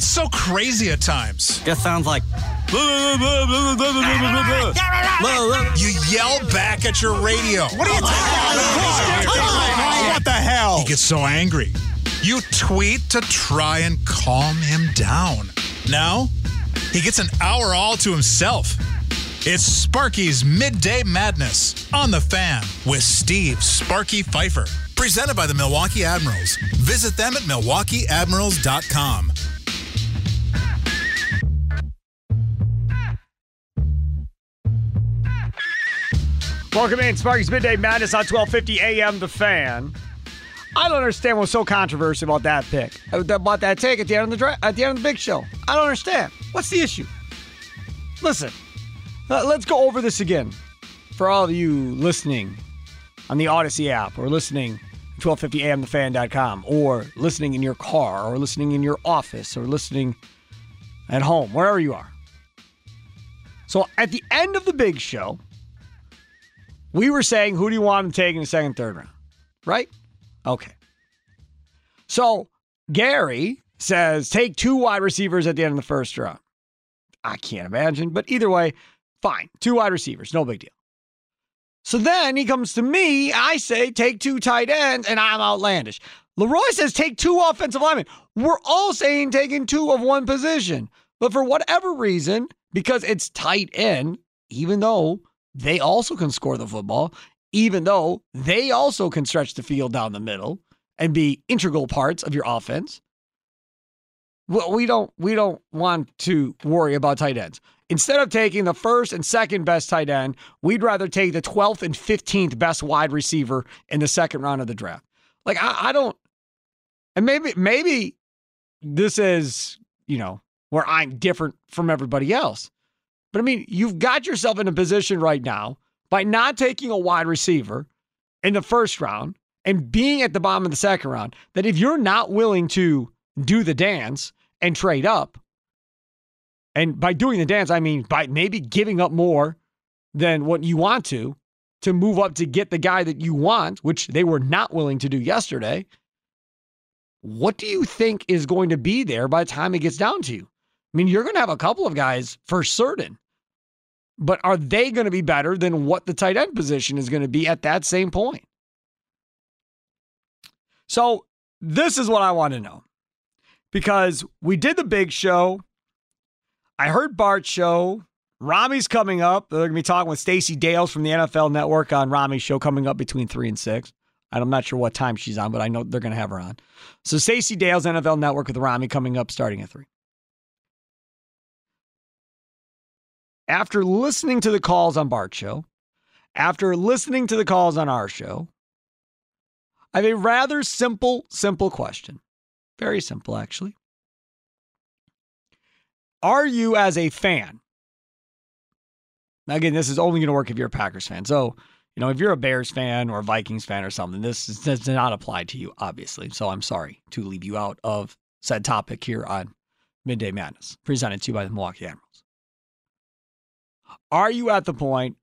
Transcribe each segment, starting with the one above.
He gets so crazy at times. Just sounds like. You yell back at your radio. What are you talking about? What the hell? He gets so angry. You tweet to try and calm him down. Now, he gets an hour all to himself. It's Sparky's Midday Madness on the fan with Steve Sparky Fifer. Presented by the Milwaukee Admirals. Visit them at milwaukeeadmirals.com. Welcome in, Sparky's Midday Madness on 1250 AM The Fan. I don't understand what's so controversial about that pick, uh, about that take at the end of the dra- at the end of the big show. I don't understand. What's the issue? Listen, uh, let's go over this again for all of you listening on the Audacy app or listening 1250amthefan.com or listening in your car or listening in your office or listening at home, wherever you are. So at the end of the big show, we were saying who do you want to take in the second, third round, right? Okay. So Gary says take two wide receivers at the end of the first round. I can't imagine, but either way, fine. Two wide receivers, no big deal. So then he comes to me. I say take two tight ends, and I'm outlandish. Leroy says take two offensive linemen. We're all saying taking two of one position. But for whatever reason, because it's tight end, even though they also can score the football, even though they also can stretch the field down the middle and be integral parts of your offense. Well, we don't we don't want to worry about tight ends. Instead of taking the first and second best tight end, we'd rather take the 12th and 15th best wide receiver in the second round of the draft. Like I, I don't and maybe maybe this is, you know, where I'm different from everybody else. But I mean, you've got yourself in a position right now by not taking a wide receiver in the first round and being at the bottom of the second round that if you're not willing to do the dance and trade up, and by doing the dance, I mean by maybe giving up more than what you want to, to move up to get the guy that you want, which they were not willing to do yesterday. What do you think is going to be there by the time it gets down to you? I mean, you're going to have a couple of guys for certain, but are they going to be better than what the tight end position is going to be at that same point? So, this is what I want to know because we did the big show. I heard Bart's show. Rami's coming up. They're going to be talking with Stacey Dales from the NFL Network on Rami's show coming up between three and six. I'm not sure what time she's on, but I know they're going to have her on. So Stacey Dales NFL Network with Rami coming up starting at three. After listening to the calls on Bart's show, after listening to the calls on our show, I have a rather simple, simple question. Very simple, actually. Are you, as a fan, now again, this is only going to work if you're a Packers fan. So, you know, if you're a Bears fan or a Vikings fan or something, this does not apply to you, obviously. So I'm sorry to leave you out of said topic here on Midday Madness, presented to you by the Milwaukee Admirals. Are you at the point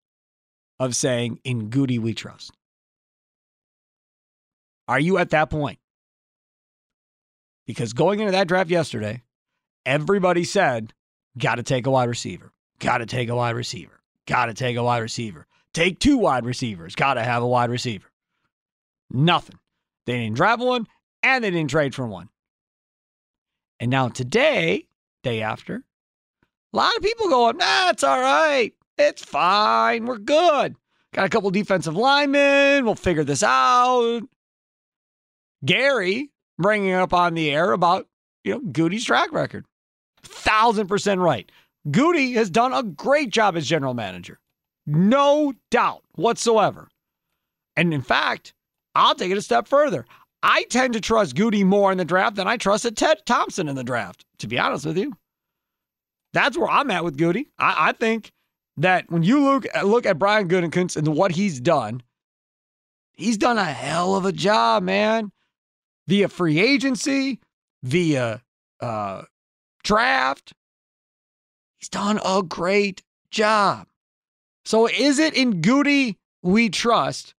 of saying, in Goody we trust? Are you at that point? Because going into that draft yesterday, everybody said, got to take a wide receiver, got to take a wide receiver, got to take a wide receiver, take two wide receivers, got to have a wide receiver. Nothing. They didn't draft one and they didn't trade for one. And now today, day after, a lot of people going, nah, it's all right. It's fine. We're good. Got a couple defensive linemen. We'll figure this out. Gary bringing up on the air about, you know, Goody's track record. Thousand percent right. Goody has done a great job as general manager. No doubt whatsoever. And in fact, I'll take it a step further. I tend to trust Goody more in the draft than I trusted Ted Thompson in the draft, to be honest with you. That's where I'm at with Goody. I, I think that when you look look at Brian Gutekunst and what he's done, he's done a hell of a job, man. Via free agency, via uh, draft, he's done a great job. So is it in Goody we trust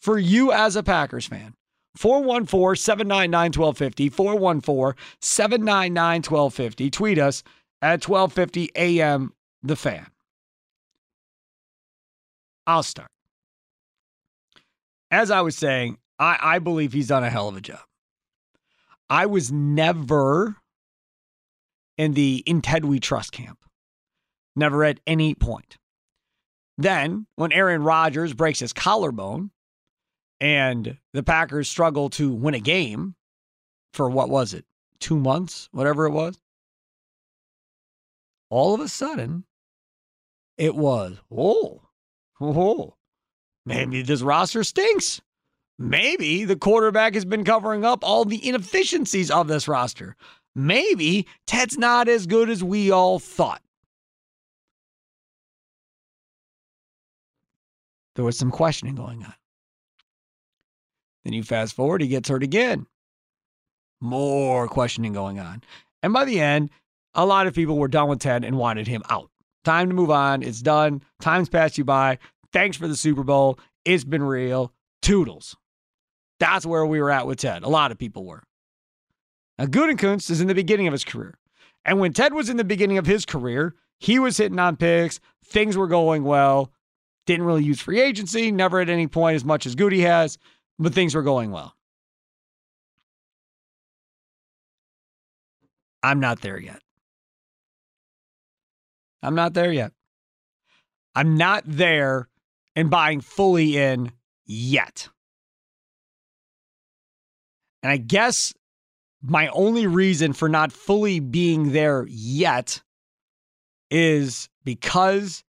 for you as a Packers fan? 414 799 1250. 414 799 1250. Tweet us at 1250 a.m. The Fan. I'll start. As I was saying, I, I believe he's done a hell of a job. I was never in the in Ted We Trust camp. Never at any point. Then, when Aaron Rodgers breaks his collarbone and the Packers struggle to win a game for what was it, two months, whatever it was, all of a sudden, it was, oh, oh, maybe this roster stinks. Maybe the quarterback has been covering up all the inefficiencies of this roster. Maybe Ted's not as good as we all thought. There was some questioning going on. Then you fast forward, he gets hurt again. More questioning going on. And by the end, a lot of people were done with Ted and wanted him out. Time to move on. It's done. Time's passed you by. Thanks for the Super Bowl. It's been real. Toodles. That's where we were at with Ted. A lot of people were. Now, Gutekunst is in the beginning of his career. And when Ted was in the beginning of his career, he was hitting on picks. Things were going well. Didn't really use free agency, never at any point as much as Goody has, but things were going well. I'm not there yet. I'm not there yet. I'm not there and buying fully in yet. And I guess my only reason for not fully being there yet is because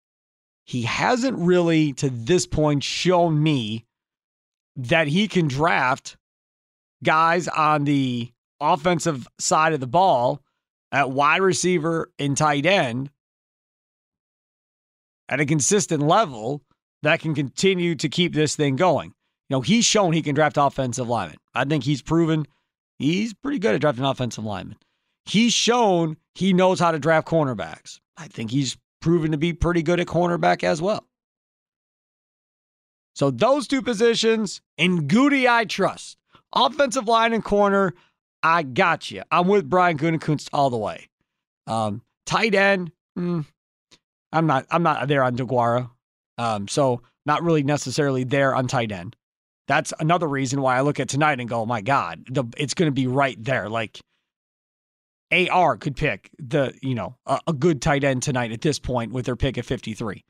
he hasn't really, to this point, shown me that he can draft guys on the offensive side of the ball at wide receiver and tight end at a consistent level that can continue to keep this thing going. You know, he's shown he can draft offensive linemen. I think he's proven he's pretty good at drafting offensive linemen. He's shown he knows how to draft cornerbacks. I think he's proven to be pretty good at cornerback as well. So those two positions in Goody, I trust. Offensive line and corner, I got you. I'm with Brian Gutekunst all the way. Um, tight end, mm, I'm not. I'm not there on DeGuara. Um, so not really necessarily there on tight end. That's another reason why I look at tonight and go, oh my God, the, it's going to be right there. Like AR could pick the, you know, a, a, good tight end tonight at this point with their pick at 53.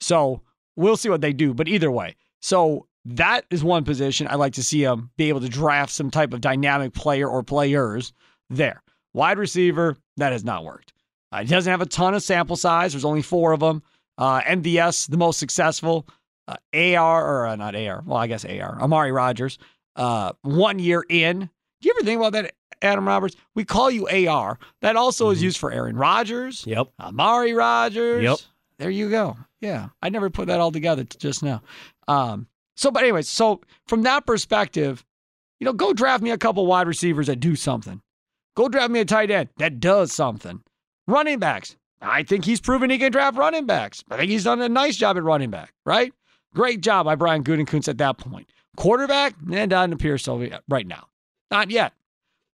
So we'll see what they do. But either way, so that is one position I'd like to see them be able to draft some type of dynamic player or players there. Wide receiver, that has not worked. Uh, he doesn't have a ton of sample size. There's only four of them. Uh, MVS, the most successful. Uh, AR, or uh, not AR, well, I guess AR, Amari Rodgers, uh, one year in. Do you ever think about that, Adam Roberts? We call you AR. That also mm-hmm. is used for Aaron Rodgers. Yep. Amari Rodgers. Yep. There you go. Yeah. I never put that all together just now. Um, so, but anyways, so from that perspective, you know, go draft me a couple wide receivers that do something. Go draft me a tight end that does something. Running backs. I think he's proven he can draft running backs. I think he's done a nice job at running back, right? Great job by Brian Gutekunst at that point. Quarterback, man, doesn't appear so right now. Not yet.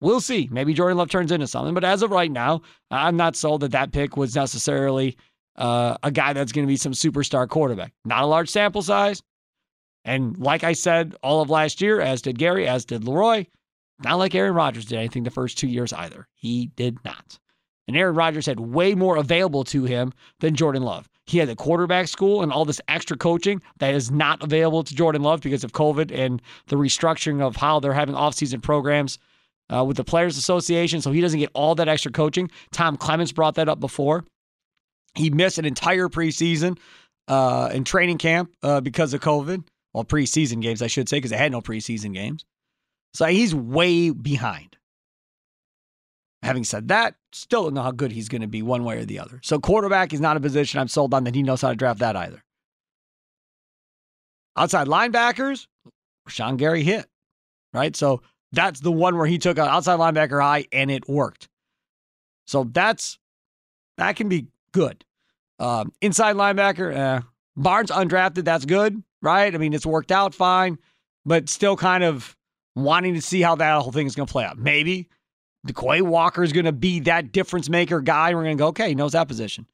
We'll see. Maybe Jordan Love turns into something, but as of right now, I'm not sold that that pick was necessarily uh, a guy that's going to be some superstar quarterback. Not a large sample size. And like I said all of last year, as did Gary, as did Leroy, not like Aaron Rodgers did anything the first two years either. He did not. And Aaron Rodgers had way more available to him than Jordan Love. he had the quarterback school and all this extra coaching that is not available to Jordan Love because of COVID and the restructuring of how they're having offseason programs uh, with the Players Association. So he doesn't get all that extra coaching. Tom Clements brought that up before. He missed an entire preseason uh, in training camp uh, because of COVID. Well, preseason games, I should say, because they had no preseason games. So he's way behind. Having said that, still don't know how good he's going to be one way or the other. So quarterback is not a position I'm sold on that he knows how to draft that either. Outside linebackers, Sean Gary hit, right? So that's the one where he took an outside linebacker high and it worked. So that's that can be good. Um, inside linebacker, eh, Barnes undrafted, that's good, right? I mean, it's worked out fine, but still kind of wanting to see how that whole thing is going to play out. Maybe Quay Walker is going to be that difference maker guy. We're going to go, okay, he knows that position.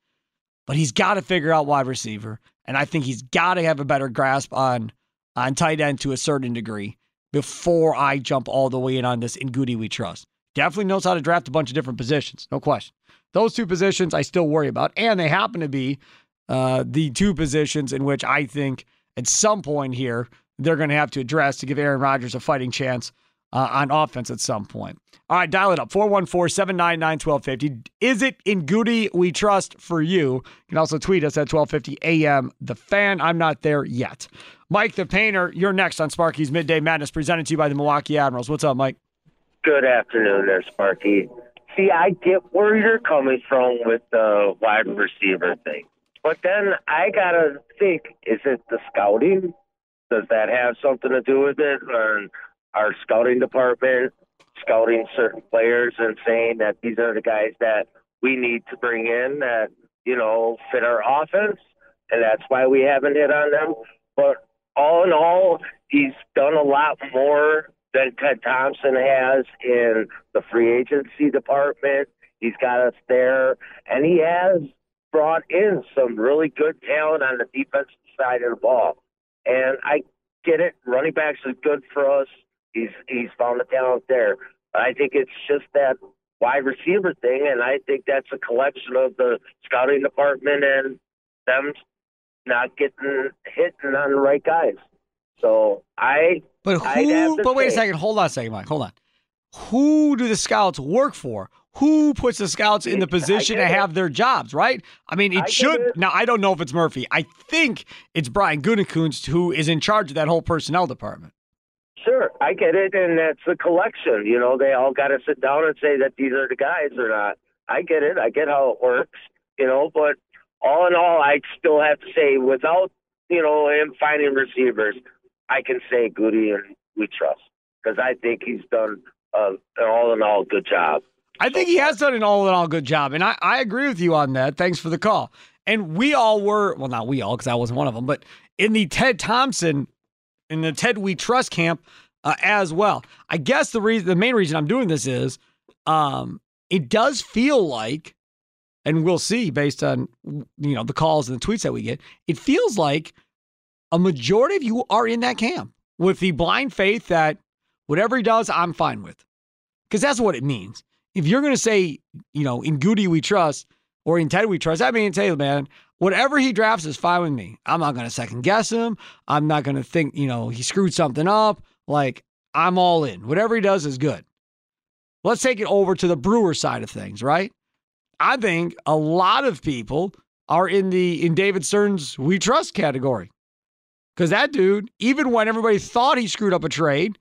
But he's got to figure out wide receiver. And I think he's got to have a better grasp on, on tight end to a certain degree before I jump all the way in on this in Goody we trust. Definitely knows how to draft a bunch of different positions, no question. Those two positions I still worry about. And they happen to be uh, the two positions in which I think at some point here they're going to have to address to give Aaron Rodgers a fighting chance uh, on offense at some point. All right, dial it up 414 799 1250. Is it in Goody we trust for you? You can also tweet us at 1250 AM The Fan. I'm not there yet. Mike the Painter, you're next on Sparky's Midday Madness, presented to you by the Milwaukee Admirals. What's up, Mike? Good afternoon there, Sparky. See, I get where you're coming from with the wide receiver thing. But then I got to think is it the scouting? Does that have something to do with it? Or our scouting department scouting certain players and saying that these are the guys that we need to bring in that, you know, fit our offense. And that's why we haven't hit on them. But all in all, he's done a lot more than Ted Thompson has in the free agency department. He's got us there, and he has brought in some really good talent on the defensive side of the ball. And I get it, running backs is good for us. He's he's found the talent there. I think it's just that wide receiver thing, and I think that's a collection of the scouting department and them not getting hitting on the right guys. So I. But who? But wait a second. Hold on a second, Mike. Hold on. Who do the scouts work for? Who puts the scouts in the position to have their jobs, right? I mean, it I should. It. Now, I don't know if it's Murphy. I think it's Brian Gutekunst who is in charge of that whole personnel department. Sure, I get it, and that's the collection. You know, they all got to sit down and say that these are the guys or not. I get it. I get how it works. You know, but all in all, I still have to say, without you know him finding receivers, I can say Goody and we trust because I think he's done uh, an all in all good job. I think he has done an all in all good job, and I, I agree with you on that. Thanks for the call. And we all were well, not we all because I wasn't one of them, but in the Ted Thompson, in the Ted We Trust camp uh, as well. I guess the reason, the main reason I'm doing this is, um, it does feel like, and we'll see based on you know the calls and the tweets that we get. It feels like a majority of you are in that camp with the blind faith that whatever he does, I'm fine with. Because that's what it means. If you're going to say, you know, in Goody we trust or in Ted we trust, that means, hey, man, whatever he drafts is fine with me. I'm not going to second guess him. I'm not going to think, you know, he screwed something up. Like, I'm all in. Whatever he does is good. Let's take it over to the Brewer side of things, right? I think a lot of people are in the in David Stearns we trust category. Because that dude, even when everybody thought he screwed up a trade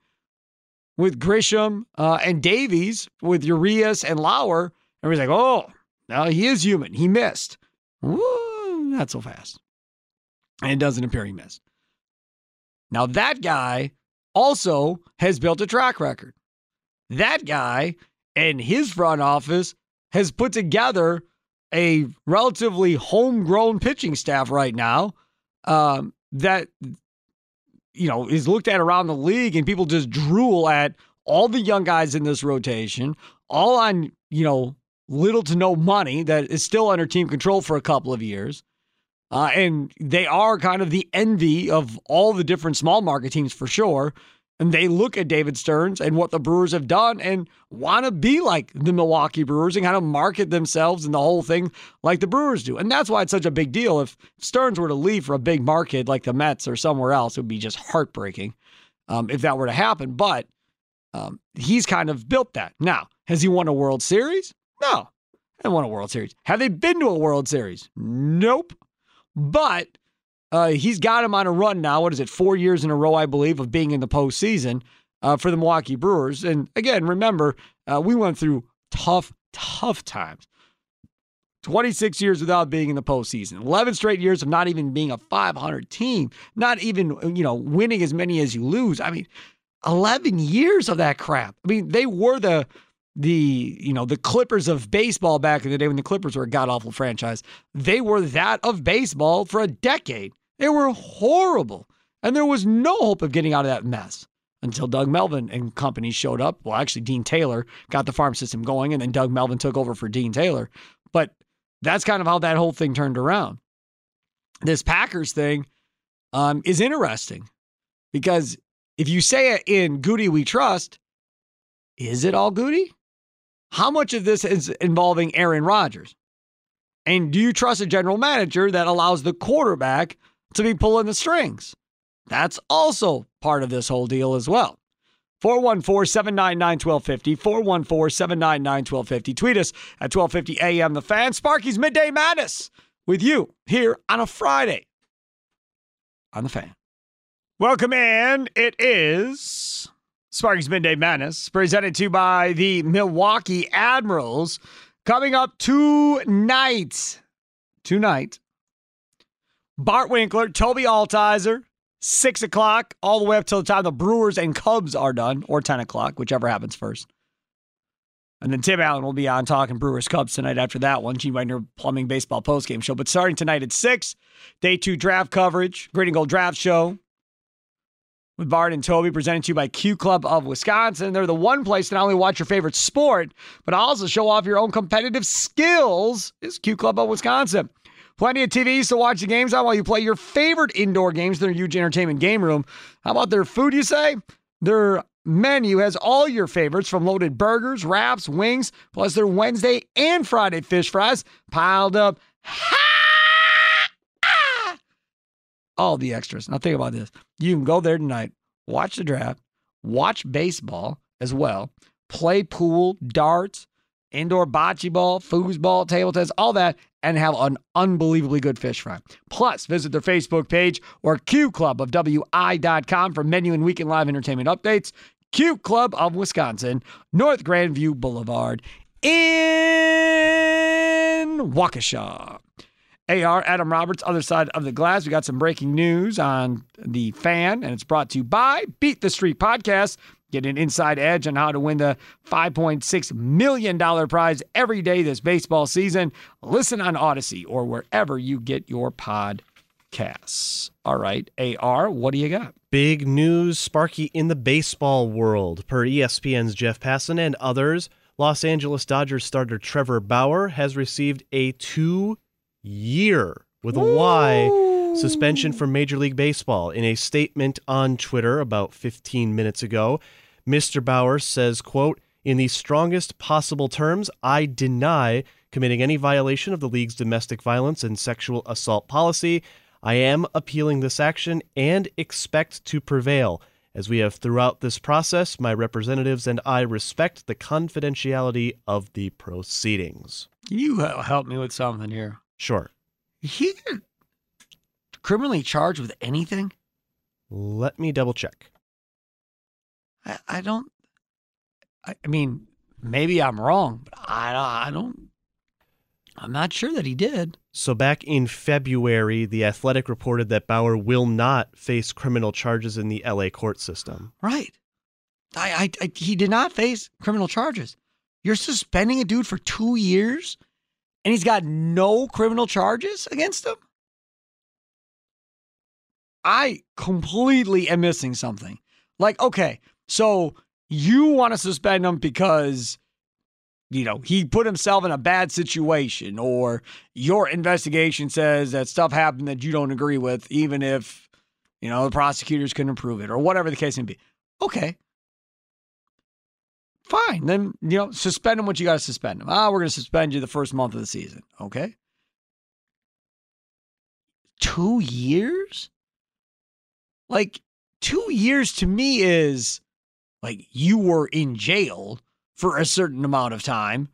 with Grisham uh, and Davies, with Urias and Lauer, everybody's like, oh, now he is human. He missed. Woo, not so fast. And it doesn't appear he missed. Now, that guy also has built a track record. That guy and his front office has put together a relatively homegrown pitching staff right now um, that you know is looked at around the league, and people just drool at all the young guys in this rotation, all on you know little to no money that is still under team control for a couple of years. Uh, and they are kind of the envy of all the different small market teams for sure. And they look at David Stearns and what the Brewers have done and want to be like the Milwaukee Brewers and kind of market themselves and the whole thing like the Brewers do. And that's why it's such a big deal. If Stearns were to leave for a big market like the Mets or somewhere else, it would be just heartbreaking um, if that were to happen. But um, he's kind of built that. Now, has he won a World Series? No. They won a World Series. Have they been to a World Series? Nope. But uh, he's got him on a run now. What is it? Four years in a row, I believe, of being in the postseason uh, for the Milwaukee Brewers. And again, remember, uh, we went through tough, tough times. 26 years without being in the postseason, 11 straight years of not even being a 500 team, not even, you know, winning as many as you lose. I mean, 11 years of that crap. I mean, they were the the you know the Clippers of baseball back in the day when the Clippers were a god awful franchise. They were that of baseball for a decade. They were horrible, and there was no hope of getting out of that mess until Doug Melvin and company showed up. Well, actually, Dean Taylor got the farm system going, and then Doug Melvin took over for Dean Taylor. But that's kind of how that whole thing turned around. This Packers thing um, is interesting because if you say it in Goody We Trust, is it all Goody? How much of this is involving Aaron Rodgers? And do you trust a general manager that allows the quarterback to be pulling the strings? That's also part of this whole deal as well. 414 799 1250. 414 799 1250. Tweet us at 1250 AM The Fan. Sparky's Midday Madness with you here on a Friday on The Fan. Welcome in. It is Sparky's Midday Madness, presented to you by the Milwaukee Admirals. Coming up tonight, tonight, Bart Winkler, Toby Altizer, 6 o'clock, all the way up till the time the Brewers and Cubs are done, or 10 o'clock, whichever happens first. And then Tim Allen will be on talking Brewers Cubs tonight after that one. Gene Wagner Plumbing Baseball postgame show. But starting tonight at 6, day two draft coverage, Green and Gold Draft Show with Bart and Toby, presented to you by Q Club of Wisconsin. They're the one place to not only watch your favorite sport, but also show off your own competitive skills. Is Q Club of Wisconsin. Plenty of TVs to watch the games on while you play your favorite indoor games. In their huge entertainment game room. How about their food, you say? Their menu has all your favorites from loaded burgers, wraps, wings, plus their Wednesday and Friday fish fries piled up. All the extras. Now, think about this. You can go there tonight, watch the draft, watch baseball as well, play pool, darts, indoor bocce ball, foosball, table tennis, all that, and have an unbelievably good fish fry. Plus, visit their Facebook page or Q Club of WI.com for menu and weekend live entertainment updates. Q Club of Wisconsin, North Grandview Boulevard in Waukesha. AR Adam Roberts, other side of the glass. We got some breaking news on the fan, and it's brought to you by Beat the Street Podcast. Get an inside edge on how to win the $5.6 million prize every day this baseball season. Listen on Audacy or wherever you get your podcasts. All right, AR, what do you got? Big news, Sparky, in the baseball world. Per ESPN's Jeff Passan and others, Los Angeles Dodgers starter Trevor Bauer has received a two year with a Y suspension from Major League Baseball. In a statement on Twitter about 15 minutes ago, Mr. Bauer says, quote, in the strongest possible terms, I deny committing any violation of the league's domestic violence and sexual assault policy. I am appealing this action and expect to prevail. As we have throughout this process, my representatives and I respect the confidentiality of the proceedings. You help me with something here? Sure. He criminally charged with anything? Let me double check. I, I don't. I, I mean, maybe I'm wrong, but I, I don't. I'm not sure that he did. So, back in February, The Athletic reported that Bauer will not face criminal charges in the LA court system. Right. I, I, I he did not face criminal charges. You're suspending a dude for two years, and he's got no criminal charges against him. I completely am missing something. Like, okay, so you want to suspend him because you know, he put himself in a bad situation, or your investigation says that stuff happened that you don't agree with, even if, you know, the prosecutors couldn't prove it, or whatever the case may be. Okay. Fine. Then, you know, suspend him what you got to suspend him. Ah, we're going to suspend you the first month of the season. Okay. Two years? Like, two years to me is like you were in jail for a certain amount of time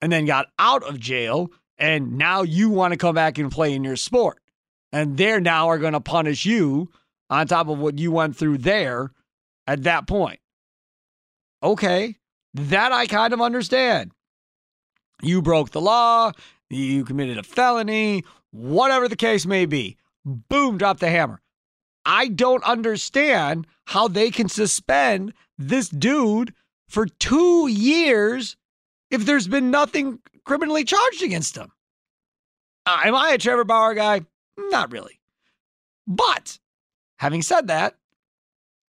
and then got out of jail and now you want to come back and play in your sport. And they're now are going to punish you on top of what you went through there at that point. Okay, that I kind of understand. You broke the law, you committed a felony, whatever the case may be. Boom, drop the hammer. I don't understand how they can suspend this dude for two years if there's been nothing criminally charged against him. Uh, am I a Trevor Bauer guy? Not really. But having said that,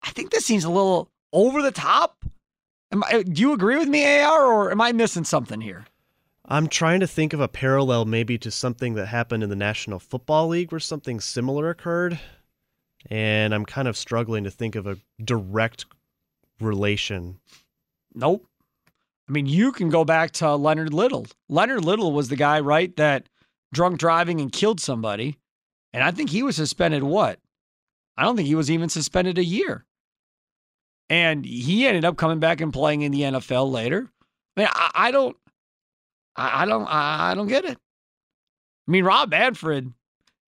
I think this seems a little over the top. I, do you agree with me, AR, or am I missing something here? I'm trying to think of a parallel maybe to something that happened in the National Football League where something similar occurred. And I'm kind of struggling to think of a direct relation. Nope. I mean, you can go back to Leonard Little. Leonard Little was the guy, right, that drunk driving and killed somebody. And I think he was suspended what? I don't think he was even suspended a year. And he ended up coming back and playing in the NFL later. I mean, I, I don't, I, I don't, I, don't get it. I mean, Rob Manfred,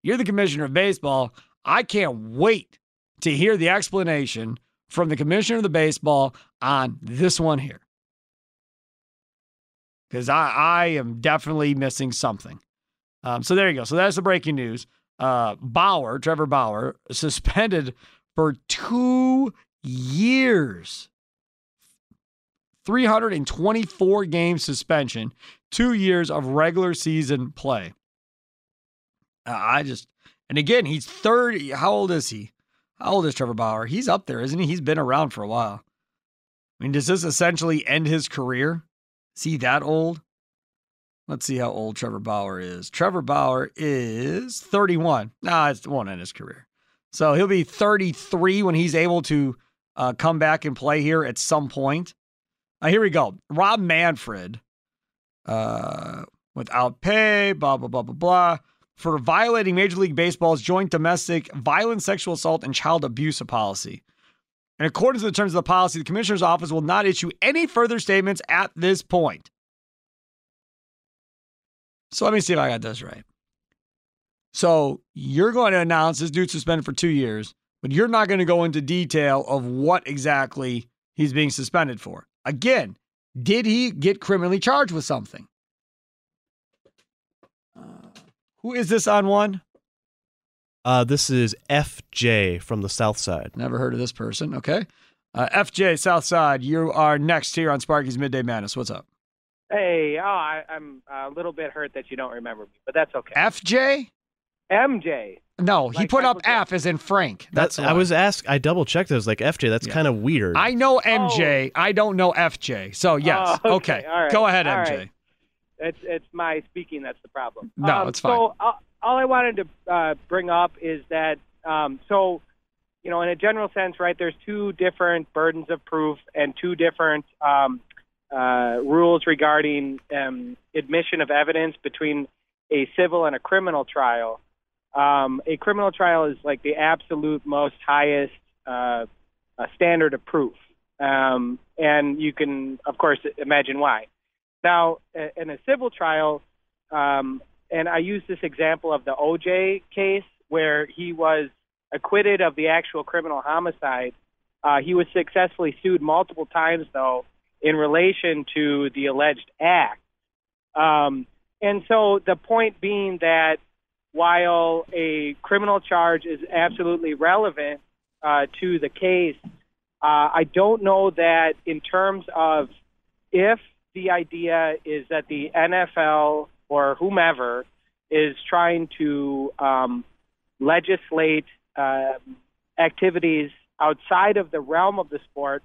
you're the commissioner of baseball. I can't wait to hear the explanation from the commissioner of the baseball on this one here. Because I, I am definitely missing something. Um, so there you go. So that's the breaking news. Uh, Bauer, Trevor Bauer, suspended for two years. 324 game suspension, two years of regular season play. I just, and again, he's 30. How old is he? How old is Trevor Bauer? He's up there, isn't he? He's been around for a while. I mean, does this essentially end his career? Is he that old? Let's see how old Trevor Bauer is. Trevor Bauer is 31. Nah, it won't end his career. So he'll be 33 when he's able to uh, come back and play here at some point. Uh, here we go. Rob Manfred, uh, without pay, blah, blah, blah, blah, blah, for violating Major League Baseball's joint domestic violent sexual assault, and child abuse policy. In accordance with the terms of the policy, the commissioner's office will not issue any further statements at this point. So let me see if I got this right. So you're going to announce this dude suspended for two years, but you're not going to go into detail of what exactly he's being suspended for. Again, did he get criminally charged with something? Uh, who is this on one? Uh, this is FJ from the South Side. Never heard of this person. Okay. Uh, FJ South Side, you are next here on Sparky's Midday Madness. What's up? Hey, oh, I, I'm a little bit hurt that you don't remember me, but that's okay. FJ? MJ. No, he Like put up Michael F as in Frank. That's That's I was asked. I double checked. I was like FJ. That's Yeah. kind of weird. I know MJ. I don't know FJ. So yes. Oh, okay. okay. All right. Go ahead, All MJ. right. It's it's my speaking that's the problem. No, um, it's fine. So uh, all I wanted to uh, bring up is that um, so you know in a general sense, right? There's two different burdens of proof and two different um, uh, rules regarding um, admission of evidence between a civil and a criminal trial. Um, a criminal trial is like the absolute most highest uh, standard of proof, um, and you can, of course, imagine why. Now, in a civil trial, um, and I use this example of the OJ case where he was acquitted of the actual criminal homicide. Uh, he was successfully sued multiple times, though, in relation to the alleged act. Um, and so the point being that while a criminal charge is absolutely relevant uh, to the case, uh, I don't know that in terms of if the idea is that the NFL or whomever is trying to um, legislate uh, activities outside of the realm of the sport,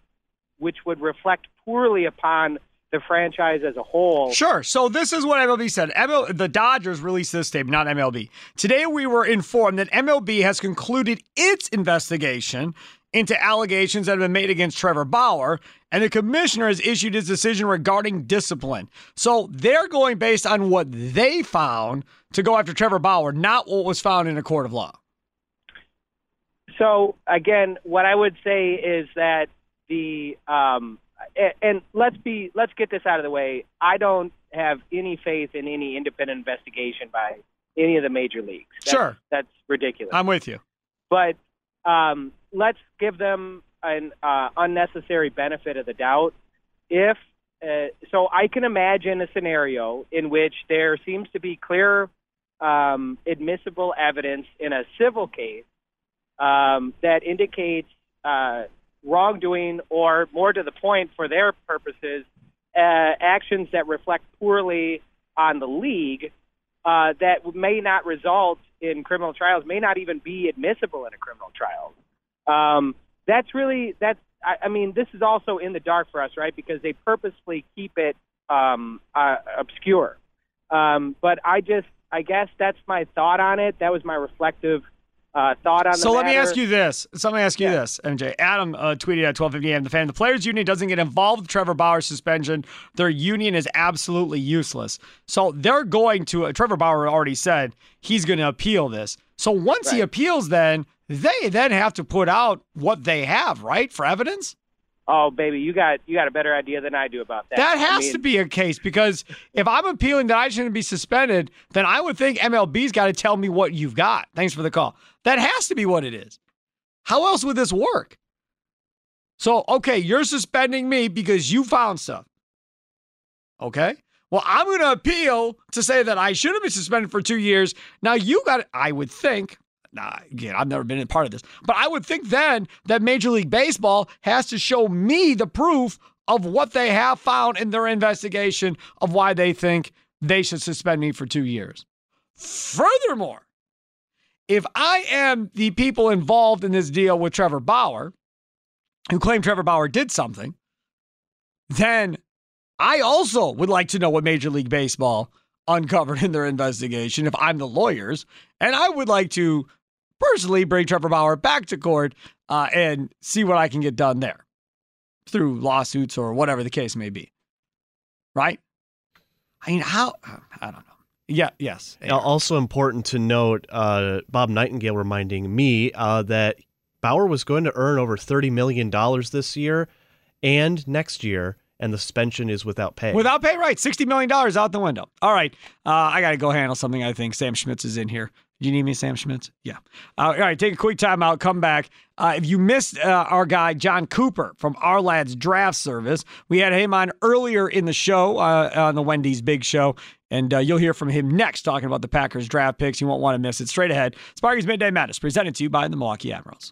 which would reflect poorly upon the franchise as a whole. Sure. So this is what MLB said. ML, the Dodgers released this statement, not MLB. Today we were informed that MLB has concluded its investigation into allegations that have been made against Trevor Bauer, and the commissioner has issued his decision regarding discipline. So they're going based on what they found to go after Trevor Bauer, not what was found in a court of law. So again, what I would say is that the um, and let's be let's get this out of the way. I don't have any faith in any independent investigation by any of the major leagues. That's, sure, that's ridiculous. I'm with you. But um, let's give them an uh, unnecessary benefit of the doubt. If uh, so, I can imagine a scenario in which there seems to be clear um, admissible evidence in a civil case um, that indicates uh, wrongdoing, or more to the point, for their purposes, uh, actions that reflect poorly on the league uh, that may not result in criminal trials, may not even be admissible in a criminal trial. Um, that's really that's. I, I mean, this is also in the dark for us, right? Because they purposefully keep it um, uh, obscure. Um, but I just, I guess that's my thought on it. That was my reflective uh, thought on so let me ask you this. So let me ask you Yeah. this, MJ. Adam uh, tweeted at 12:50 a.m. The fan, the players' union doesn't get involved with Trevor Bauer's suspension. Their union is absolutely useless. So they're going to. Uh, Trevor Bauer already said he's going to appeal this. So once he appeals, then they then have to put out what they have, right, for evidence. Oh, baby, you got you got a better idea than I do about that. That I has mean, to be a case because if I'm appealing that I shouldn't be suspended, then I would think MLB's got to tell me what you've got. Thanks for the call. That has to be what it is. How else would this work? So, okay, you're suspending me because you found stuff. Okay. Well, I'm going to appeal to say that I should have been suspended for two years. Now, you got, I would think, nah, again, I've never been a part of this, but I would think then that Major League Baseball has to show me the proof of what they have found in their investigation of why they think they should suspend me for two years. Furthermore, if I am the people involved in this deal with Trevor Bauer, who claim Trevor Bauer did something, then I also would like to know what Major League Baseball uncovered in their investigation if I'm the lawyers. And I would like to personally bring Trevor Bauer back to court uh, and see what I can get done there through lawsuits or whatever the case may be. Right? I mean, how? I don't know. Yeah, yes. Now, Also important to note, uh, Bob Nightingale reminding me uh, that Bauer was going to earn over $30 million this year and next year, and the suspension is without pay. Without pay, right? $60 million out the window. All right. Uh, I got to go handle something, I think. Sam Schmitz is in here. Do you need me, Sam Schmitz? Yeah. Uh, all right. Take a quick time out. Come back. Uh, if you missed uh, our guy, John Cooper from Ourlads Draft Service, we had him on earlier in the show, uh, on the Wendy's Big Show. And uh, you'll hear from him next talking about the Packers draft picks. You won't want to miss it. Straight ahead. Sparky's Midday Madness, presented to you by the Milwaukee Admirals.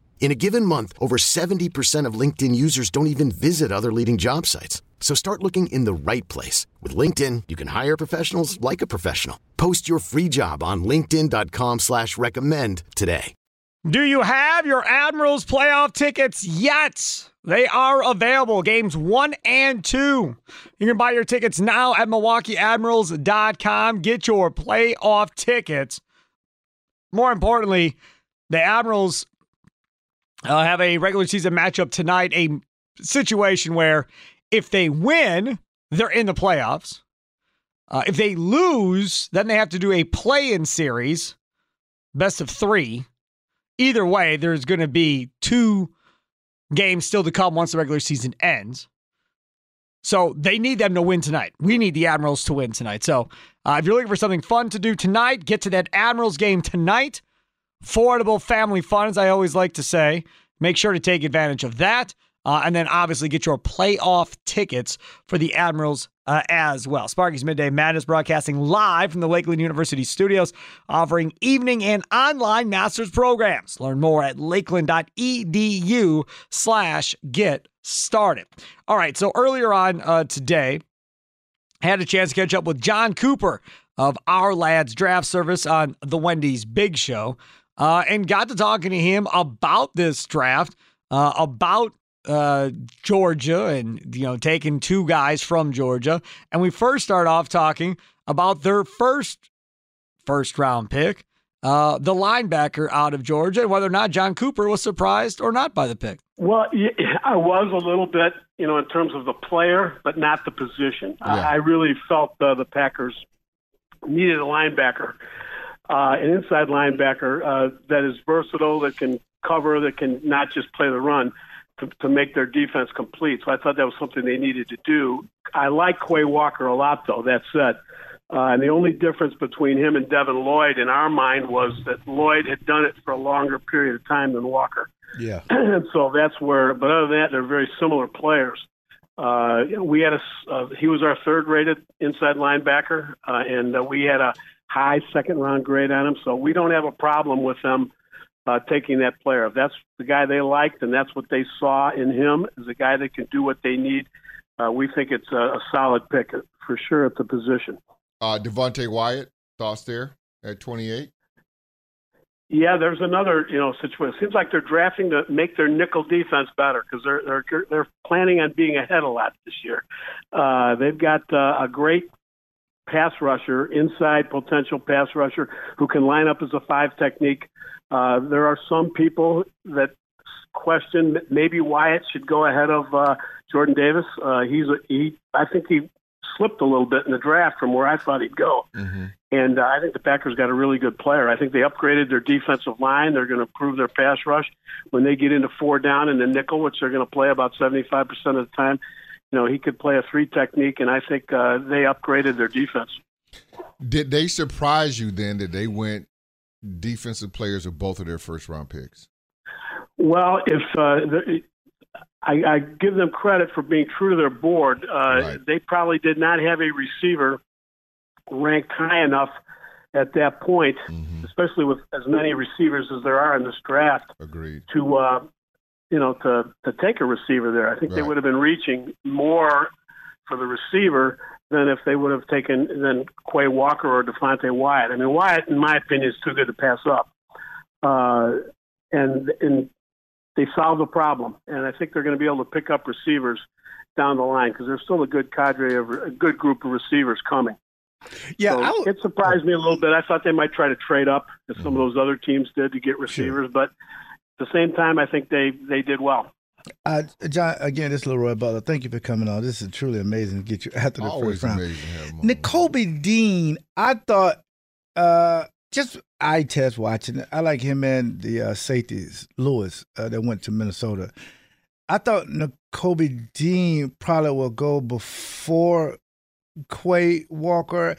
In a given month, over 70% of LinkedIn users don't even visit other leading job sites. So start looking in the right place. With LinkedIn, you can hire professionals like a professional. Post your free job on linkedin.com slash recommend today. Do you have your Admirals playoff tickets yet? They are available, games one and two. You can buy your tickets now at MilwaukeeAdmirals.com. Get your playoff tickets. More importantly, the Admirals uh, have a regular season matchup tonight, a situation where if they win, they're in the playoffs. Uh, if they lose, then they have to do a play in series, best of three. Either way, there's going to be two games still to come once the regular season ends. So they need them to win tonight. We need the Admirals to win tonight. So uh, if you're looking for something fun to do tonight, get to that Admirals game tonight. Affordable family fun, as I always like to say. Make sure to take advantage of that. Uh, and then obviously get your playoff tickets for the Admirals uh, as well. Sparky's Midday Madness broadcasting live from the Lakeland University studios, offering evening and online master's programs. Learn more at lakeland.edu slash get started. All right, so earlier on uh, today, I had a chance to catch up with John Cooper of Ourlads Draft Service on the Wendy's Big Show uh, and got to talking to him about this draft, uh, about uh, Georgia and you know taking two guys from Georgia, and we first start off talking about their first first round pick, uh, the linebacker out of Georgia, and whether or not John Cooper was surprised or not by the pick. Well, I was a little bit, you know, in terms of the player, but not the position. Yeah. I really felt uh, the Packers needed a linebacker, uh, an inside linebacker uh, that is versatile, that can cover, that can not just play the run to, to make their defense complete. So I thought that was something they needed to do. I like Quay Walker a lot, though. That said, uh, and the only difference between him and Devin Lloyd in our mind was that Lloyd had done it for a longer period of time than Walker. Yeah. and so that's where, but other than that, they're very similar players. Uh, we had a, uh, he was our third rated inside linebacker, uh, and uh, we had a high second round grade on him. So we don't have a problem with them uh, taking that player. If that's the guy they liked and that's what they saw in him as a guy that can do what they need, uh, we think it's a, a, solid pick for sure at the position. Uh, Devonte Wyatt, thoughts there at 28? Yeah, there's another you know situation. It seems like they're drafting to make their nickel defense better because they're they're they're planning on being ahead a lot this year. Uh, they've got uh, a great pass rusher, inside potential pass rusher who can line up as a five technique. Uh, there are some people that question maybe Wyatt should go ahead of uh, Jordan Davis. Uh, he's a, he. I think he slipped a little bit in the draft from where I thought he'd go. Mm-hmm. And uh, I think the Packers got a really good player. I think they upgraded their defensive line. They're going to improve their pass rush when they get into four down in the nickel, which they're going to play about 75% of the time. You know, he could play a three technique, and I think uh, they upgraded their defense. Did they surprise you then that they went defensive players of both of their first round picks? Well, if uh, the, I, I, give them credit for being true to their board, uh, right. they probably did not have a receiver ranked high enough at that point, mm-hmm. especially with as many receivers as there are in this draft. Agreed. To uh, you know, to to take a receiver there, I think right. they would have been reaching more for the receiver than if they would have taken than Quay Walker or Devonte Wyatt. I mean, Wyatt, in my opinion, is too good to pass up. Uh, and and they solve the problem, and I think they're going to be able to pick up receivers down the line because there's still a good cadre of a good group of receivers coming. Yeah, so it surprised me a little bit. I thought they might try to trade up, as some of those other teams did, to get receivers. Sure. But the same time, I think they they did well. Uh, John, again, this is Leroy Butler. Thank you for coming on. This is truly amazing to get you after the Always first round. Amazing Nakobe Dean, I thought, uh, just eye test watching. I like him and the uh, safeties, Lewis, uh, that went to Minnesota. I thought Nakobe Dean probably will go before Quay Walker.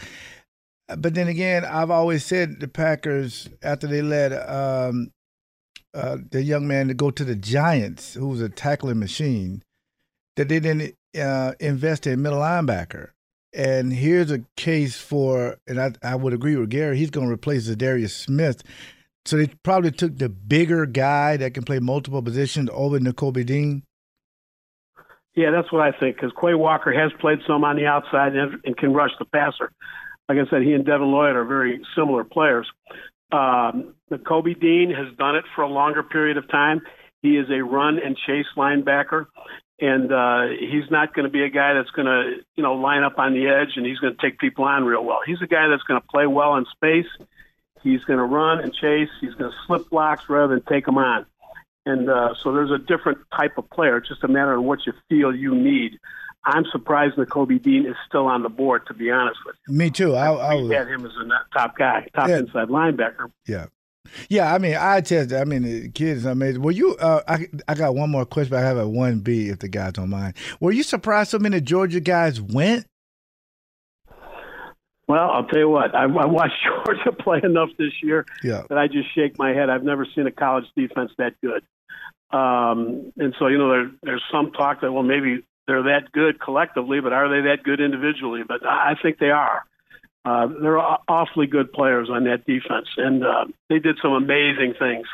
But then again, I've always said the Packers, after they let um, uh, the young man to go to the Giants, who was a tackling machine, that they didn't uh, invest in middle linebacker. And here's a case for, and I, I would agree with Gary, he's going to replace Darius Smith. So they probably took the bigger guy that can play multiple positions over Nakobe Dean. Yeah, that's what I think because Quay Walker has played some on the outside and, and, can rush the passer. Like I said, he and Devin Lloyd are very similar players. Um, Kobe Dean has done it for a longer period of time. He is a run and chase linebacker and uh, he's not going to be a guy that's going to you know line up on the edge and he's going to take people on real well. He's a guy that's going to play well in space. He's going to run and chase. He's going to slip blocks rather than take them on. And uh, so there's a different type of player. It's just a matter of what you feel you need. I'm surprised that Kobe Dean is still on the board, to be honest with you. Me too. I, I was, had him as a top guy, top yeah. inside linebacker. Yeah. Yeah, I mean, eye test. I mean, the kid is amazing. Well, you, uh, I, I got one more question. But I have a one B if the guys don't mind. Were you surprised so many Georgia guys went? Well, I'll tell you what. I, I watched Georgia play enough this year yeah. that I just shake my head. I've never seen a college defense that good. Um, and so, you know, there, there's some talk that well, maybe they're that good collectively, but are they that good individually? But I think they are. Uh, they're awfully good players on that defense, and uh, they did some amazing things.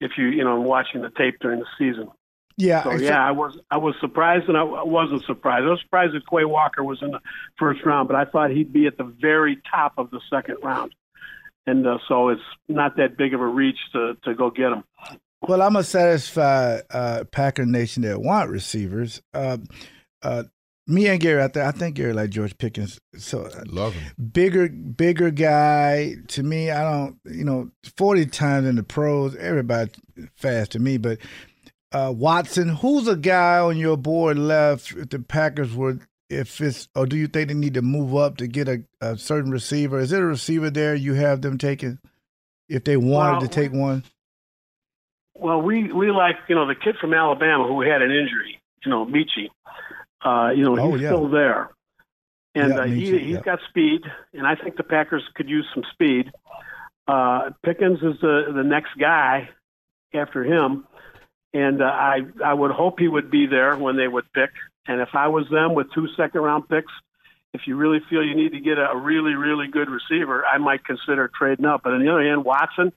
If you you know watching the tape during the season. Yeah, so, yeah, I was I was surprised, and I wasn't surprised. I was surprised that Quay Walker was in the first round, but I thought he'd be at the very top of the second round, and uh, so it's not that big of a reach to to go get him. Well, I'm a satisfied uh, Packer Nation that want receivers. Uh, uh, me and Gary out there, I think Gary like George Pickens. So I love him. Bigger, bigger guy. To me, I don't. You know, forty times in the pros, everybody fast to me. But uh, Watson, who's a guy on your board left if the Packers were, If it's, or do you think they need to move up to get a, a certain receiver? Is there a receiver there you have them taking if they wanted well, to take one? Well, we we like you know the kid from Alabama who had an injury, you know, Metchie. Uh, you know, oh, he's yeah. still there. And yeah, uh, he, too, he's yeah. got speed, and I think the Packers could use some speed. Uh, Pickens is the, the next guy after him, and uh, I I would hope he would be there when they would pick. And if I was them with two second round picks, if you really feel you need to get a really really good receiver, I might consider trading up. But on the other hand, Watson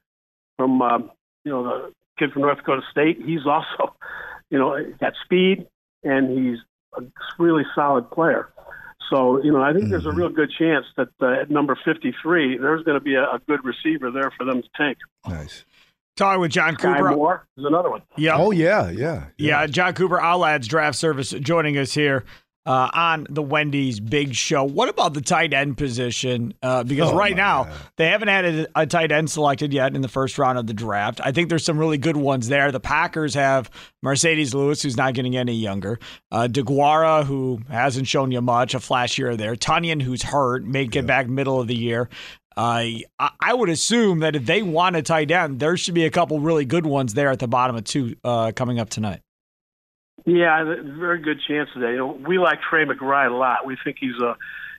from um, you know the kid from North Dakota State, he's also you know got speed and he's a really solid player. So, you know, I think mm-hmm. there's a real good chance that uh, at number 53, there's going to be a, a, good receiver there for them to take. Nice. Talking with John Sky Cooper. Moore is another one. Yeah. Oh, yeah, yeah, yeah. Yeah, John Cooper, Ourlads Draft Service, joining us here uh, on the Wendy's Big Show. What about the tight end position? Uh, because Oh, right now, God. they haven't had a, a tight end selected yet in the first round of the draft. I think there's some really good ones there. The Packers have Marcedes Lewis, who's not getting any younger, uh, DeGuara, who hasn't shown you much, a flash here or there, Tonyan, who's hurt, may get back middle of the year. Uh, I I would assume that if they want a tight end, there should be a couple really good ones there at the bottom of two uh, coming up tonight. Yeah, th- very good chance today. You know, we like Trey McBride a lot. We think he's a,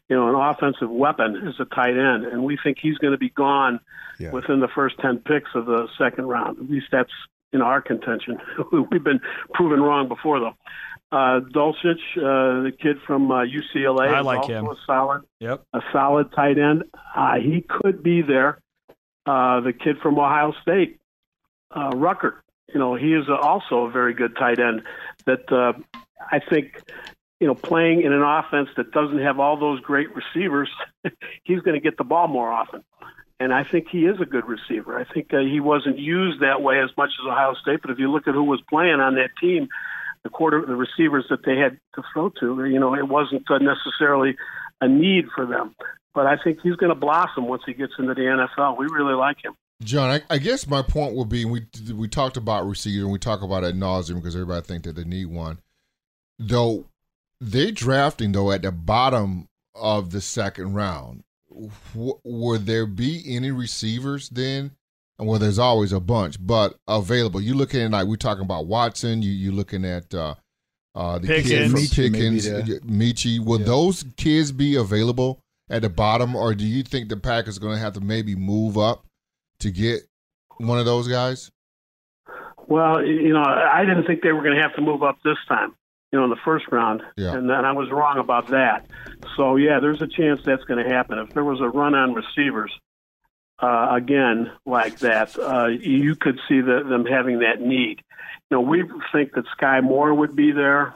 you know, an offensive weapon as a tight end, and we think he's going to be gone Yeah. within the first ten picks of the second round. At least that's in our contention. We've been proven wrong before, though. Uh, Dulcich, uh, the kid from uh, UCLA, I is like also him. a solid, Yep. a solid tight end. Uh, he could be there. Uh, the kid from Ohio State, uh, Ruckert, you know, he is also a very good tight end. That uh, I think, you know, playing in an offense that doesn't have all those great receivers, he's going to get the ball more often. And I think he is a good receiver. I think uh, he wasn't used that way as much as Ohio State. But if you look at who was playing on that team, the quarter, the receivers that they had to throw to, you know, it wasn't uh, necessarily a need for them. But I think he's going to blossom once he gets into the NFL. We really like him. John, I, I guess my point would be we we talked about receiver and we talk about it ad nauseum because everybody think that they need one. Though they're drafting though at the bottom of the second round. W- would there be any receivers then? And well, there's always a bunch, but available. You looking at like we're talking about Watson. You you looking at uh, uh, the kid Pickens. from Metchie may be Pickens, Metchie. Will those kids be available at the bottom, or do you think the Packers are going to have to maybe move up to get one of those guys? Well, you know, I didn't think they were going to have to move up this time. you know, in the first round, Yeah. and then I was wrong about that. So yeah, there's a chance that's going to happen. If there was a run on receivers uh, again like that, uh, you could see the, them having that need. You know, we think that Sky Moore would be there.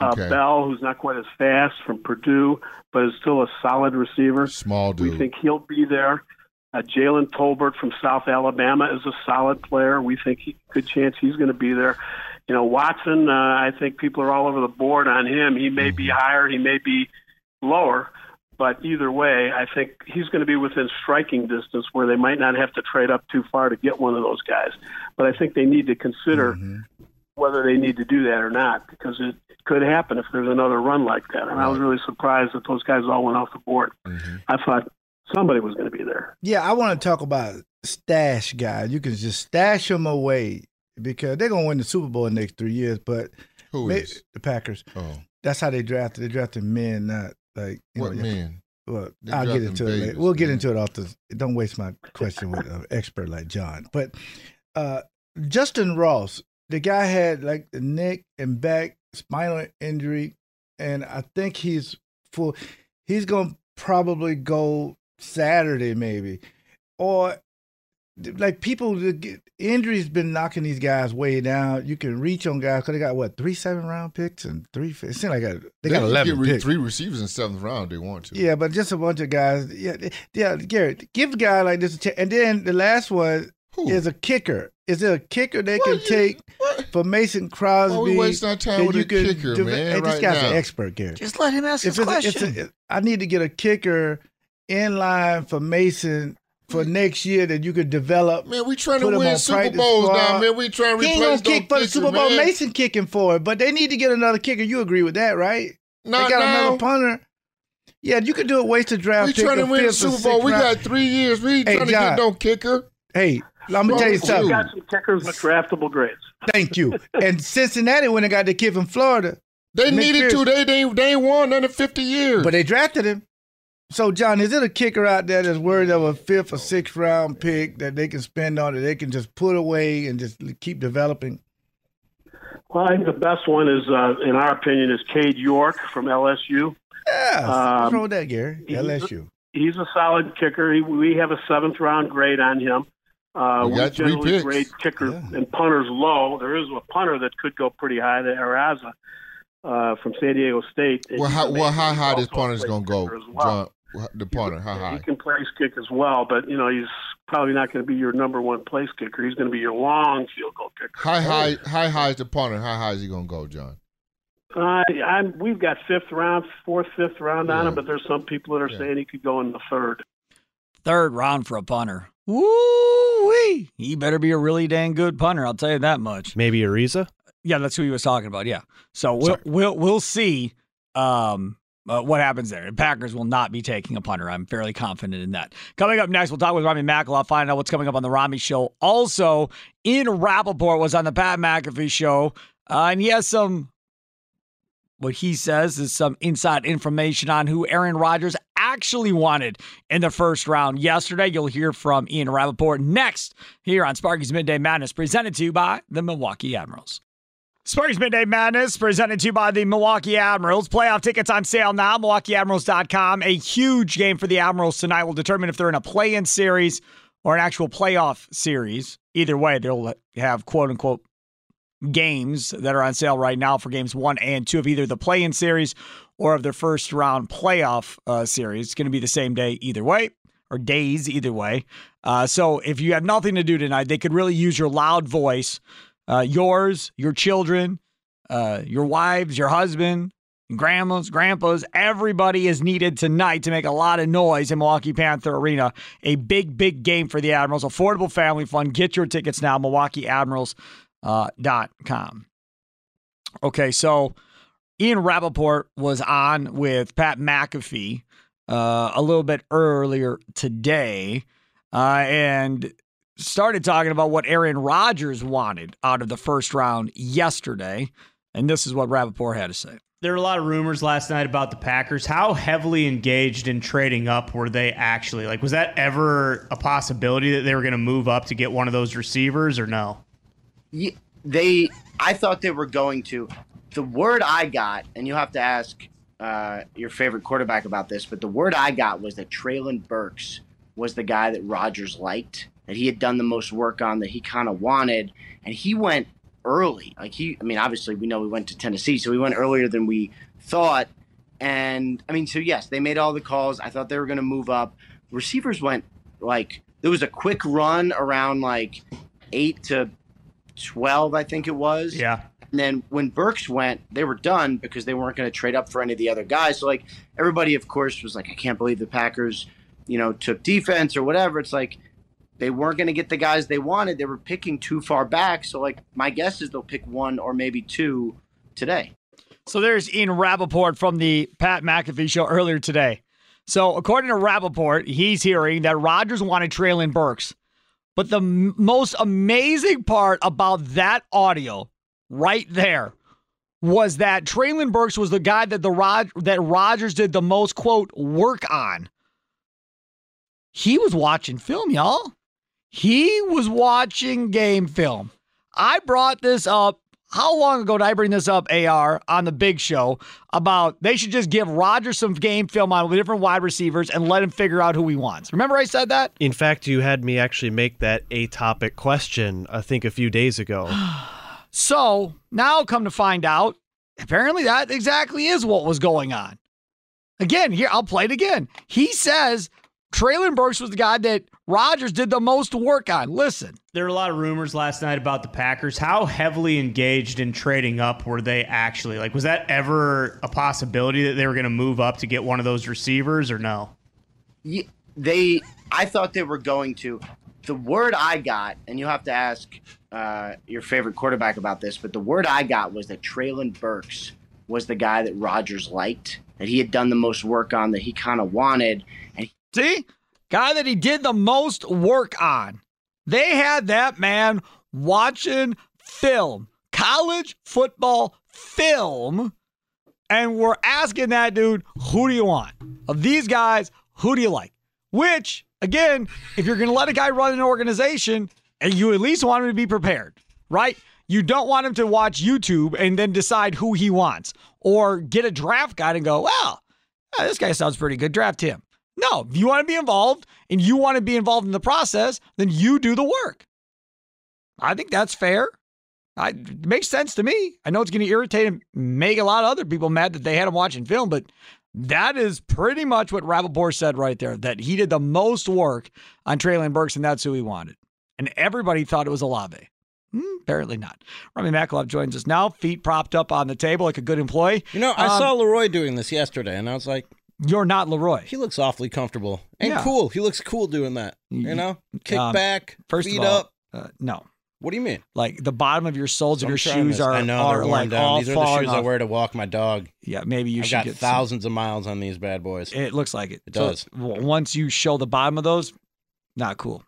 Uh, Okay. Bell, who's not quite as fast from Purdue, but is still a solid receiver. Small dude. We think he'll be there. Uh, Jalen Tolbert from South Alabama is a solid player. We think he, good chance he's going to be there. You know, Watson, uh, I think people are all over the board on him. He may be higher, he may be lower, but either way, I think he's going to be within striking distance where they might not have to trade up too far to get one of those guys. But I think they need to consider whether they need to do that or not because it could happen if there's another run like that. And I was really surprised that those guys all went off the board. I thought somebody was going to be there. Yeah, I want to talk about stash guys. You can just stash them away because they're gonna win the Super Bowl in the next three years. But who is may- the Packers? Oh, That's how they drafted. They drafted men, not like you what know, man? Well, They I'll get drafting into it later. We'll get into it off the. Don't waste my question with an expert like John. But uh, Justyn Ross, the guy had like the neck and back spinal injury, and I think he's full. He's gonna probably go Saturday, maybe, or like people the get- injuries been knocking these guys way down. You can reach on guys because they got what three seven round picks and three. It seems like a, they got eleven get re- picks. three receivers in seventh round. They want to. Yeah, but just a bunch of guys. Yeah, yeah, Garrett, give a guy like this a chance. And then the last one is a kicker. Is there a kicker they can take for Mason Crosby? Why we wasting our time that with you a could kicker, deve- man, Hey, this right guy's now? an expert, Garrett. Just let him ask If his it's a- it's question. a- I need to get a kicker in line for Mason for next year that you could develop. Man, we trying to win Super Bowls squad. now, man. We trying to He ain't replace gonna kick for the Super Bowl. man. Mason kicking for it, but they need to get another kicker. You agree with that, right? Not they got now. another punter. Yeah, you could do a wasted draft We pick. trying to win the fifth or Super Bowl. We round. got three years. We ain't Hey, trying to get no kicker. Hey, let me tell you We something. got some kickers with draftable grades. Thank you. And Cincinnati, when they got the kid from Florida, They Nick needed Pierce- to. They they they won none in fifty years. but they drafted him. So, John, is it a kicker out there that's worried of a fifth or sixth round pick that they can spend on it? They can just put away and just keep developing. Well, I think the best one is, uh, in our opinion, is Cade York from LSU. Yeah, what's Um, wrong with that, Gary? he's- LSU. He's a solid kicker. He, we have a seventh round grade on him. Uh, We we got three generally picks. grade kickers and punters low. There is a punter that could go pretty high, the Araiza uh, from San Diego State. well, how well how high this punter punter's plays gonna go, well. John? The punter, how He can place kick as well, but you know he's probably not going to be your number one place kicker. He's going to be your long field goal kicker. How high? How high is the punter? How high is he gonna go, John? Uh, I'm, we've got fifth round, fourth, fifth round on him, but there's some people that are saying he could go in the third. Third round for a punter. Woo wee! He better be a really dang good punter. I'll tell you that much. Maybe Araiza. Yeah, that's who he was talking about. Yeah. So we'll we'll we'll see um, uh, what happens there. The Packers will not be taking a punter. I'm fairly confident in that. Coming up next, we'll talk with Rami Makaloff, find out what's coming up on the Rami Show. Also, Ian Rapoport was on the Pat McAfee Show, uh, and he has some. What he says is some inside information on who Aaron Rodgers actually wanted in the first round yesterday. You'll hear from Ian Rapoport next here on Sparky's Midday Madness, presented to you by the Milwaukee Admirals. Sparky's Midday Madness presented to you by the Milwaukee Admirals. Playoff tickets on sale now, MilwaukeeAdmirals.com. A huge game for the Admirals tonight will determine if they're in a play in series or an actual playoff series. Either way, they'll have quote unquote games that are on sale right now for games one and two of either the play in series or of their first round playoff uh, series. It's going to be the same day either way or days either way. Uh, so if you have nothing to do tonight, they could really use your loud voice, uh, yours, your children, uh, your wives, your husband, grandmas, grandpas, everybody is needed tonight to make a lot of noise in Milwaukee Panther Arena. A big, big game for the Admirals. Affordable family fun. Get your tickets now, MilwaukeeAdmirals.com. Okay, so Ian Rapoport was on with Pat McAfee uh, a little bit earlier today uh, and started talking about what Aaron Rodgers wanted out of the first round yesterday. And this is what Rapoport had to say. There were a lot of rumors last night about the Packers. How heavily engaged in trading up were they actually? Like, was that ever a possibility that they were going to move up to get one of those receivers or no? Ye- they I thought they were going to. the word I got, and you have to ask uh, your favorite quarterback about this, but the word I got was that Treylon Burks was the guy that Rodgers liked, that he had done the most work on, that he kind of wanted, and he went early. Like he, I mean, obviously we know we went to Tennessee, so we went earlier than we thought. And I mean, so yes, they made all the calls. I thought they were going to move up. Receivers went like there was a quick run around like eight to twelve, I think it was. Yeah. And then when Burks went, they were done because they weren't going to trade up for any of the other guys. So like everybody, of course, was like, I can't believe the Packers, you know, took defense or whatever. It's like they weren't going to get the guys they wanted. They were picking too far back. So like my guess is they'll pick one or maybe two today. So there's Ian Rapoport from the Pat McAfee show earlier today. So according to Rapoport, he's hearing that Rodgers wanted Treylon Burks. But the m- most amazing part about that audio right there was that Treylon Burks was the guy that the Rod- that Rodgers did the most quote work on. He was watching film, y'all. He was watching game film. I brought this up. How long ago did I bring this up, AR, on the big show about they should just give Rodgers some game film on the different wide receivers and let him figure out who he wants? Remember I said that? In fact, you had me actually make that a topic question, I think, a few days ago. So now come to find out, apparently that exactly is what was going on. Again, here, I'll play it again. He says Treylon Burks was the guy that Rodgers did the most work on. Listen. There were a lot of rumors last night about the Packers. How heavily engaged in trading up were they actually? Like, was that ever a possibility that they were going to move up to get one of those receivers or no? Yeah, they, I thought they were going to. The word I got, and you have to ask uh, your favorite quarterback about this, but the word I got was that Treylon Burks was the guy that Rodgers liked, that he had done the most work on, that he kind of wanted. And See? Guy that he did the most work on. They had that man watching film, college football film, and we're asking that dude, who do you want? Of these guys, who do you like? Which, again, if you're going to let a guy run an organization, and you at least want him to be prepared, right? You don't want him to watch YouTube and then decide who he wants or get a draft guide and go, well, this guy sounds pretty good. Draft him. No, if you want to be involved and you want to be involved in the process, then you do the work. I think that's fair. I, it makes sense to me. I know it's going to irritate and make a lot of other people mad that they had him watching film, but that is pretty much what Rapoport said right there that he did the most work on Treylon Burks, and that's who he wanted. And everybody thought it was Olave. Hmm, apparently not. Rami Makalov joins us now, feet propped up on the table like a good employee. You know, I Um, saw Leroy doing this yesterday, and I was like, You're not Leroy. he looks awfully comfortable and Yeah. cool. He looks cool doing that. You know, kick Um, back, First feet of all, up. Uh, no. What do you mean? Like the bottom of your soles of your shoes are, I know are like down. all These are the shoes I wear to walk my dog. Yeah, maybe you I should got get some- thousands of miles on these bad boys. It looks like it. It So, does. once you show the bottom of those, not cool.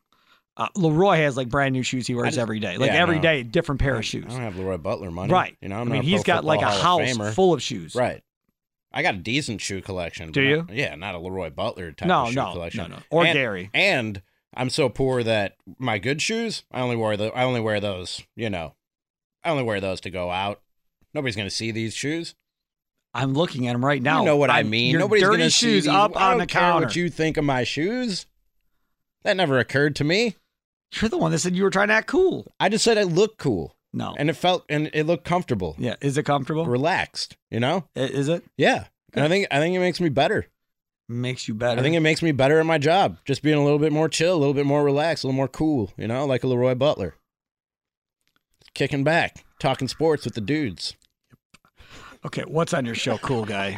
Uh, Leroy has like brand new shoes he wears just- every day. Like yeah, every no. day, different pair of shoes. I don't have Leroy Butler money. Right. You know, I'm I mean, he's got like a Football Hall of house full of shoes. Right. I got a decent shoe collection. Do you? not- yeah, not a Leroy Butler type No, of shoe no, collection. no, no. Or and, Gary. And I'm so poor that my good shoes, I only wear the I only wear those, you know. I only wear those to go out. Nobody's gonna see these shoes. I'm looking at them right now. you know what i I'm- mean. Your Nobody's dirty gonna shoes see these. up I on the counter. what you think of my shoes. That never occurred to me. You're the one that said you were trying to act cool. I just said I looked cool. No. And it felt and it looked comfortable. Yeah. Is it comfortable? Relaxed, you know? I- Is it? Yeah. And I think I think it makes me better. Makes you better. I think it makes me better at my job. Just being a little bit more chill, a little bit more relaxed, a little more cool, you know, like a Leroy Butler. Kicking back, talking sports with the dudes. Okay, what's on your show, cool guy?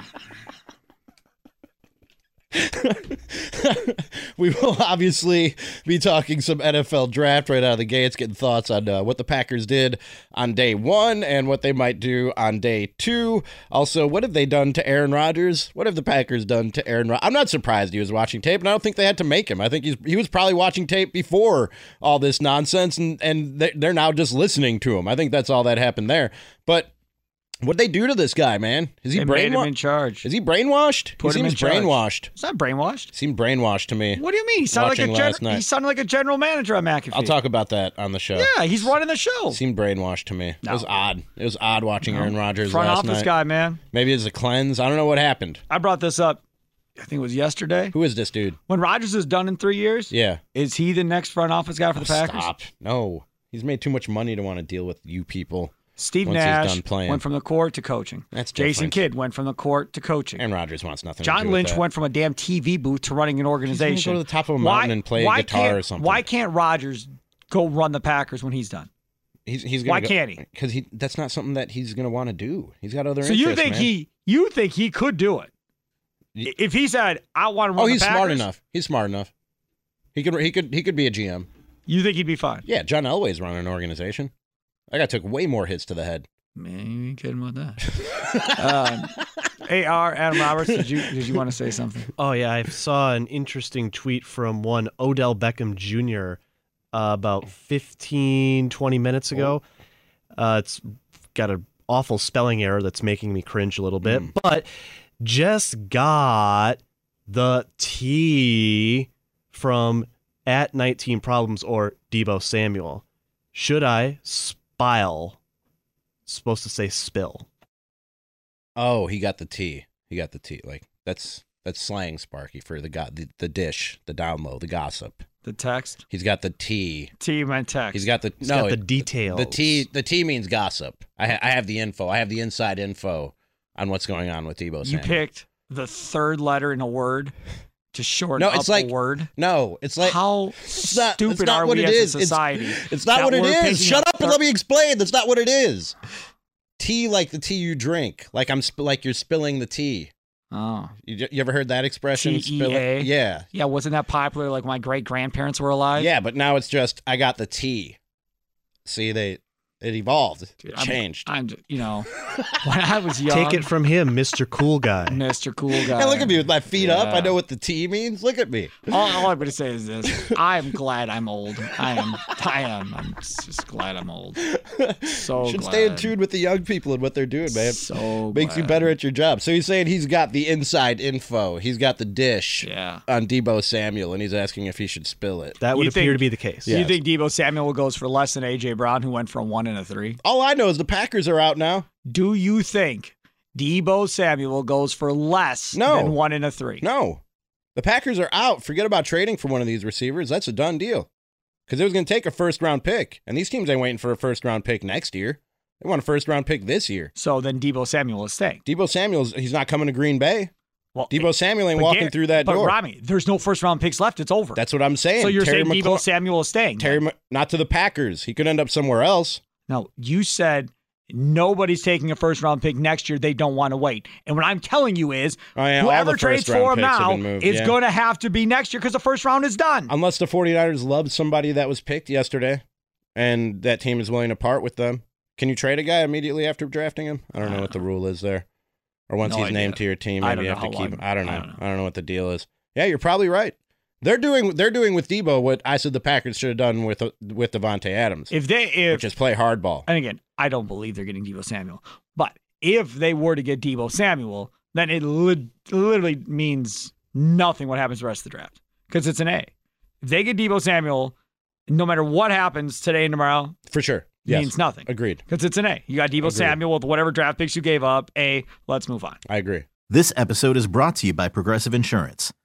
we will obviously be talking some NFL draft right out of the gates, getting thoughts on uh, what the Packers did on day one and what they might do on day two. Also, what have they done to Aaron Rodgers? What have the Packers done to Aaron Rodgers? I'm not surprised he was watching tape, and I don't think they had to make him. I think he's he was probably watching tape before all this nonsense, and and they- they're now just listening to him. I think that's all that happened there. But What'd they do to this guy, man? Is he They made him brainwashed? in charge. Is he brainwashed? Put he seems brainwashed. He's not brainwashed. Seemed brainwashed to me. What do you mean? He sounded like a gen- he sounded like a general manager at McAfee. I'll talk about that on the show. Yeah, he's running the show. Seemed brainwashed to me. It was odd. It was odd watching No. Aaron Rodgers Front office night. guy, man. Maybe it's a cleanse. I don't know what happened. I brought this up. I think it was yesterday. Who is this dude? When Rodgers is done in three years, Yeah. is he the next front office guy for the oh, Packers? Stop. No. He's made too much money to want to deal with you people. Steve once Nash he's done playing. went from the court to coaching. That's Jason different. Kidd went from the court to coaching. And Rodgers wants nothing. John Lynch went from a damn TV booth to running an organization. go to the top of a Why- mountain and play guitar or can't- something. Why can't Rodgers go run the Packers when he's done? He's, he's Why gonna can't he? Because he that's not something that he's going to want to do. He's got other. So you think man. he you think he could do it? If he said, "I want to run Oh, he's smart enough. He's smart enough. He could. He could. He could be a GM. You think he'd be fine? Yeah, John Elway's running an organization. That guy took way more hits to the head. Man, you ain't kidding about that. um, AR Adam Roberts, did you did you want to say something? Oh yeah, I saw an interesting tweet from one Odell Beckham Jr. Uh, about 15, 20 minutes ago. Uh, it's got an awful spelling error that's making me cringe a little bit, but just got the T from at 19 problems or Deebo Samuel. Should I spile? Supposed to say spill. Oh, he got the T. He got the T. Like that's that's slang, Sparky, for the go- the, the dish, the down low, the gossip. The text. He's got the T. T meant text. He's got the He's no got the it- details. The T. The T means gossip. I ha- I have the info. I have the inside info on what's going on with Deebo. You picked the third letter in a word to shorten No, it's like a word. No, it's like how not- stupid it's not are what we it as is. a It's- society? It's not what it is. Shut up and let me explain. That's not what it is. Tea like the tea you drink. Like I'm sp- like you're spilling the tea. Oh. You, you ever heard that expression? T-E-A? Yeah. Yeah, wasn't that popular like my great grandparents were alive? Yeah, but now it's just I got the tea. See, they it evolved. It I'm- changed. I'm, you know, when I was young, Take it from him, Mr. Cool Guy. Mr. Cool Guy. Hey, look at me with my feet up. I know what the T means. Look at me. All, all I'm going to say is this: I'm glad I'm old. I am. I am. I'm just glad I'm old. So Should glad. stay in tune with the young people and what they're doing, man. So Makes you better at your job. So he's saying he's got the inside info. He's got the dish Yeah. on Deebo Samuel, and he's asking if he should spill it. That would You appear think- to be the case. Do you think Deebo Samuel goes for less than AJ Brown, who went from one and a three? All I know is the Packers are out now. Do you think Deebo Samuel goes for less No. than one and a three? No. The Packers are out. Forget about trading for one of these receivers. That's a done deal. Because it was going to take a first round pick. And these teams ain't waiting for a first round pick next year. They want a first round pick this year. So then Deebo Samuel is staying. Deebo Samuel's, he's not coming to Green Bay. Well, Deebo eh, Samuel ain't walking through that but door. Rami, there's no first round picks left. It's over. That's what I'm saying. so you're Terry saying Deebo Samuel is staying? Terry, not to the Packers. He could end up somewhere else. No, you said nobody's taking a first round pick next year. They don't want to wait. And what I'm telling you is, Oh, yeah, whoever trades for him now is yeah. going to have to be next year because the first round is done. Unless the 49ers love somebody that was picked yesterday and that team is willing to part with them. Can you trade a guy immediately after drafting him? I don't know what the rule is there. Or once No he's idea. named to your team, I maybe you have to keep him. I don't know. I I don't don't know. what the deal is. Yeah, you're probably right. They're doing they're doing with Deebo what I said the Packers should have done with with Davante Adams, If they, if which is play hardball. and again, I don't believe they're getting Deebo Samuel, but if they were to get Deebo Samuel, then it lit- literally means nothing what happens the rest of the draft because it's an A. If they get Deebo Samuel, no matter what happens today and tomorrow, For sure. Yes. means nothing Agreed. because it's an A. You got Deebo Agreed. Samuel with whatever draft picks you gave up. A. Let's move on. I agree. This episode is brought to you by Progressive Insurance.